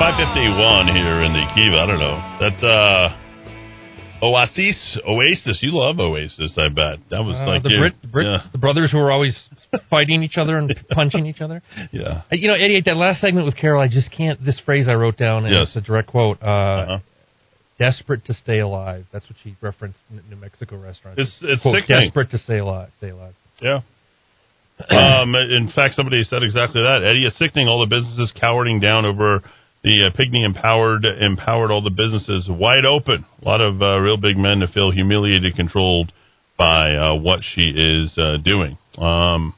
right, 551 here in the Kiva. I don't know. That, uh, Oasis, Oasis. You love Oasis, I bet. That was Uh, like the Brit, Brit, yeah. the brothers who were always fighting each other and punching each other. Yeah. Uh, You know, Eddy, that last segment with Carol, I just can't. This phrase I wrote down, and Yes. it's a direct quote. Uh, Uh-huh. Desperate to stay alive. That's what she referenced in New Mexico restaurant. It's, it's Quote, sickening. desperate to stay alive. Stay alive. Yeah. um, in fact, somebody said exactly that. Eddy, it's sickening. All the businesses cowering down over the uh, Pygmy empowered empowered all the businesses wide open. A lot of uh, real big men to feel humiliated, controlled by uh, what she is uh, doing. Um,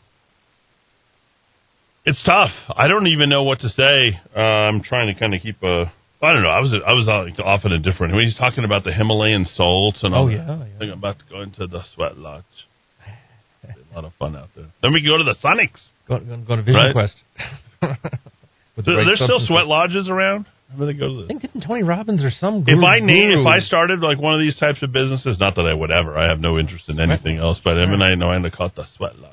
it's tough. I don't even know what to say. Uh, I'm trying to kind of keep a. I don't know. I was I was uh, off in a different. When he's talking about the Himalayan salts and all. Oh, that. yeah, yeah. I think I'm about to go into the sweat lodge. a lot of fun out there. Then we can go to the Sonics. Go, go, go to Vision Right. Quest. With the There- right There's still substances. sweat lodges around. Where they go to I think didn't Tony Robbins or some If I name, if I started like one of these types of businesses, not that I would ever, I have no interest in anything else. But even I know I'm going to call it the sweat lodge.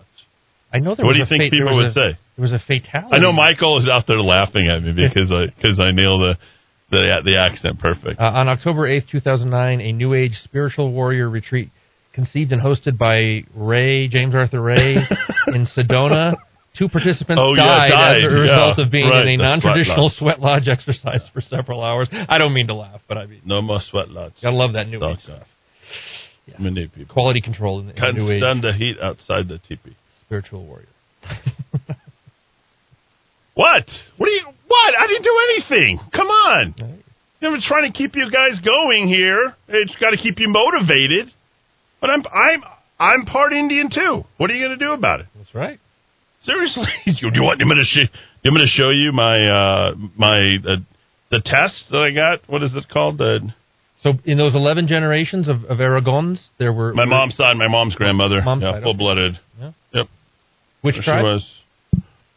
I know there What was do you a think fate- people would a- say? There was a fatality. I know Michael is out there laughing at me because I because I nail the the the accent perfect. Uh, on October 8th, 2009, a New Age spiritual warrior retreat conceived and hosted by Ray, James Arthur Ray, in Sedona. Two participants Oh, yeah, died, as a result Yeah, of being right, in a non-traditional lodge. sweat lodge exercise for several hours. I don't mean to laugh, but I mean, no more sweat lodge. gotta love that New Dog Age stuff. stuff. Many people Quality control in the, in the can't New Age stand the heat outside the teepee. spiritual warrior. What? What do you? What? I didn't do anything. Come on. I'm trying to keep you guys going here. It's got to keep you motivated. But I'm I'm I'm part Indian too. What are you going to do about it? That's right. Seriously, you, do you want me to sh- you want me to show you my uh, my uh, the test that I got? What is it called? Uh, So in those 11 generations of, of Aragons, there were my were- mom's side, my mom's grandmother, Mom's yeah, full blooded. Yeah. Yep, Which she tribe? was.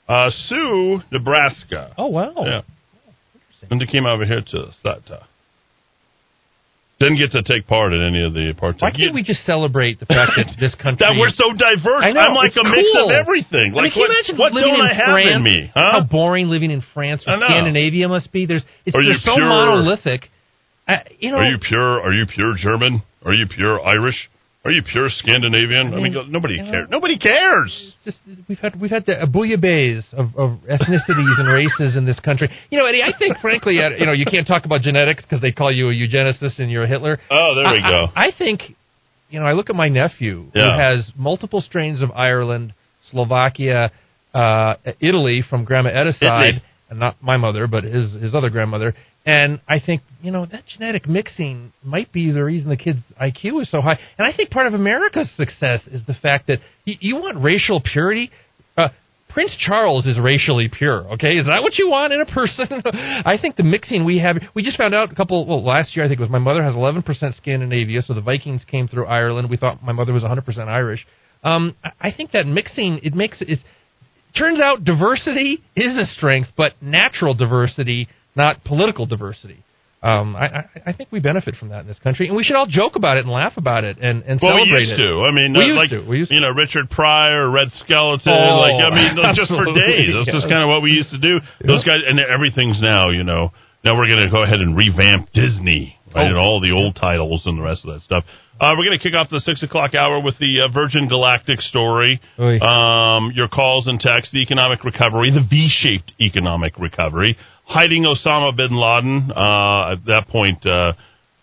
Uh, Sioux, Nebraska. Oh wow. Yeah. And they came over here to time. Didn't get to take part in any of the parts. Why can't we just celebrate the fact that this country that we're so diverse. I know, I'm like a mix of everything. I mean, Like can you what, imagine what living don't in I have France? in me? Huh? How boring living in France or Scandinavia must be. There's it's Are they're so pure- monolithic. I, you know, Are you pure? Are you pure German? Are you pure Irish? Are you pure Scandinavian? I mean, mean, nobody you know, cares. Nobody cares. just we've had we've had the bouillabaisse of, of ethnicities and races in this country. You know, Eddy, I think frankly, uh, you know, you can't talk about genetics because they call you a eugenicist and you're a Hitler. Oh, there we I- go. I, I think, you know, I look at my nephew Yeah. who has multiple strains of Ireland, Slovakia, uh, Italy from Grandma Edda's side, Italy. And not my mother, but his his other grandmother. And I think, you know, that genetic mixing might be the reason the kid's IQ is so high. And I think part of America's success is the fact that you, you want racial purity. Uh, Prince Charles is racially pure. Okay, is that what you want in a person? I think the mixing we have. We just found out a couple. Well, last year I think it was my mother has 11% Scandinavia, so the Vikings came through Ireland. We thought my mother was 100% Irish. Um, I- I think that mixing it makes it turns out diversity is a strength, but natural diversity, not political diversity. Um, I, I, I think we benefit from that in this country, and we should all joke about it and laugh about it and, and Well, we celebrate used it. to. I mean, We uh, used like to. We used you know, Richard Pryor, Red Skelton. Oh, like I mean, like, just for days. That's just kind of what we used to do. Those guys, and everything's now. You know, now we're going to go ahead and revamp Disney, right, Oh. and all the old titles and the rest of that stuff. Uh, we're going to kick off the six o'clock hour with the uh, Virgin Galactic story. Um, your calls and texts, the economic recovery, the V-shaped economic recovery, hiding Osama bin Laden. Uh, at that point, uh,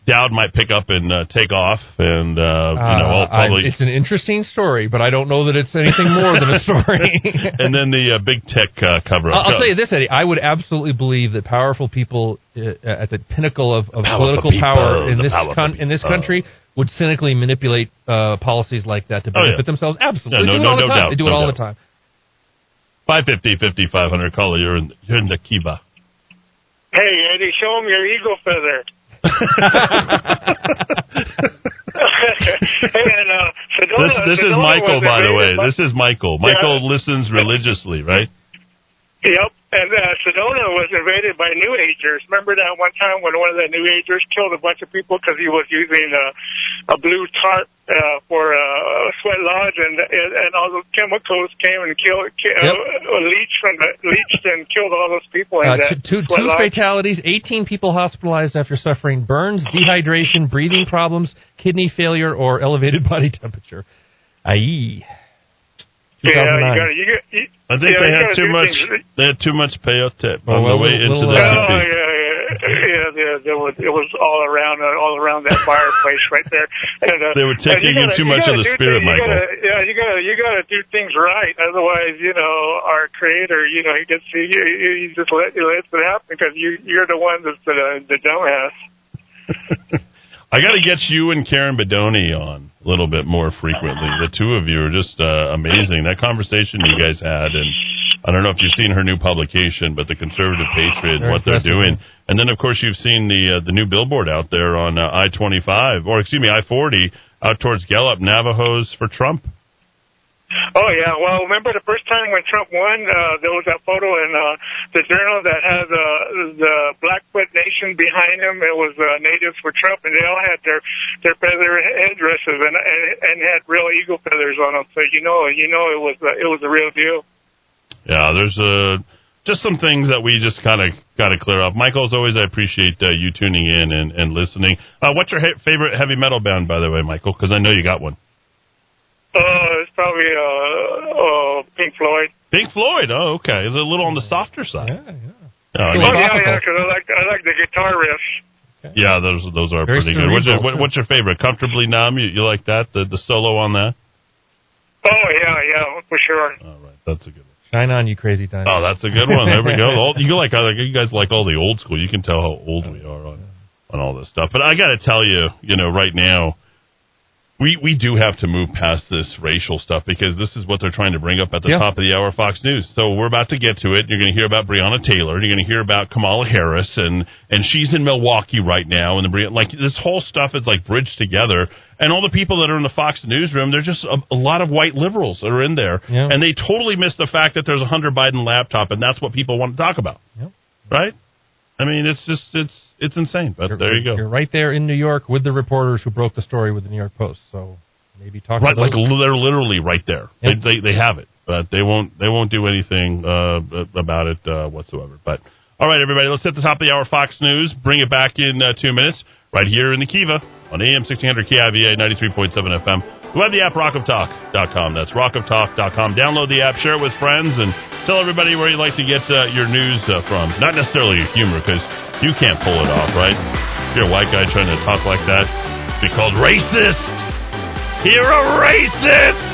Dowd might pick up and uh, take off, and uh, you know, I'll Uh, I- probably. it's an interesting story, but I don't know that it's anything more than a story. and then the uh, big tech uh, cover up. I'll, I'll tell you this, Eddy. I would absolutely believe that powerful people uh, at the pinnacle of, of Powerful political people, power in this powerful con- in this country would cynically manipulate uh, policies like that to Oh, yeah. benefit themselves. Absolutely, Yeah, no- they do no- it all the no doubt, They do no it all doubt. the time. 550 5500 caller, you're in, you're in the Kiva. Hey, Eddy, show him your eagle feather. And, uh, Sedona, This, this is Michael, by the way. This is Michael. Michael listens religiously, right? Yep. And uh, Sedona was invaded by New Agers. Remember that one time when one of the New Agers killed a bunch of people because he was using a, a blue tarp uh, for uh, sweat lodge, and, and and all those chemicals came and killed, ki- uh, leached from the leached and killed all those people. In Uh, that two two, two fatalities, 18 people hospitalized after suffering burns, dehydration, breathing problems, kidney failure, or elevated body temperature. Aye. Yeah, you got to you. You, I think yeah, they had gotta too much. things- They had too much peyote Oh, on well, the way we'll- into we'll, the uh, Oh teepee. yeah, yeah, yeah. There, there was it was all around uh, all around that fireplace right there. And, uh, They were taking in gotta- too much of the spirit, things- Michael. gotta- yeah, you gotta you gotta do things right. Otherwise, you know, our creator, you know, he gets you. You, you just let you lets it happen because you you're the one that's the the dumbass. I got to get you and Karen Bedonie on a little bit more frequently. The two of you are just uh, amazing. That conversation you guys had, and I don't know if you've seen her new publication, but the Conservative Patriot, Very what they're doing, and then of course you've seen the uh, the new billboard out there on uh, I twenty five, or excuse me, I forty, out towards Gallup, Navajos for Trump. Oh yeah, well, remember the first time when Trump won, uh, there was that photo in uh, the journal that had uh, the Blackfoot Nation behind him. It was uh, natives for Trump, and they all had their their feather headdresses and and, and had real eagle feathers on them. So you know, you know, it was uh, it was a real deal. Yeah, there's uh, just some things that we just kind of got to clear up. Michael, as always, I appreciate uh, you tuning in and, and listening. Uh, what's your he- favorite heavy metal band, by the way, Michael? Because I know you got one. Uh, probably uh, uh, Pink Floyd. Pink Floyd. Oh, okay. It's a little on the softer side? Yeah, yeah. Oh, I Oh mean- yeah, yeah, because I like I like the guitar riffs. yeah, those those are Very pretty good. What's your, what, what's your favorite? Comfortably numb. You, you like that? The the solo on that? Oh yeah, yeah, for sure. All right, that's a good one. Shine on, you crazy time. Oh, that's a good one. There we go. Old, you like you guys like all the old school. You can tell how old we are on on all this stuff. But I got to tell you, you know, right now. We, we do have to move past this racial stuff because this is what they're trying to bring up at the Yeah. top of the hour Fox News. So we're about to get to it. You're going to hear about Breonna Taylor. You're going to hear about Kamala Harris, and and she's in Milwaukee right now. And the like this whole stuff is like bridged together. And all the people that are in the Fox newsroom, they're just a, a lot of white liberals that are in there, Yeah. and they totally miss the fact that there's a Hunter Biden laptop, and that's what people want to talk about, Yep. right? I mean, it's just it's it's insane. But You're- there you go. You're right there in New York with the reporters who broke the story with the New York Post. So maybe talk Right, like they're literally right there. Yep. They, they they have it, but they won't they won't do anything uh, about it uh, whatsoever. But all right, everybody, let's hit the top of the hour. Fox News. Bring it back in uh, two minutes, right here in the Kiva on AM sixteen hundred KIVA ninety three point seven FM. We have the app rockoftalk.com. That's rockoftalk.com. Download the app, share it with friends, and tell everybody where you'd like to get uh, your news uh, from. Not necessarily your humor, because you can't pull it off, right? If you're a white guy trying to talk like that, be called racist. You're a racist!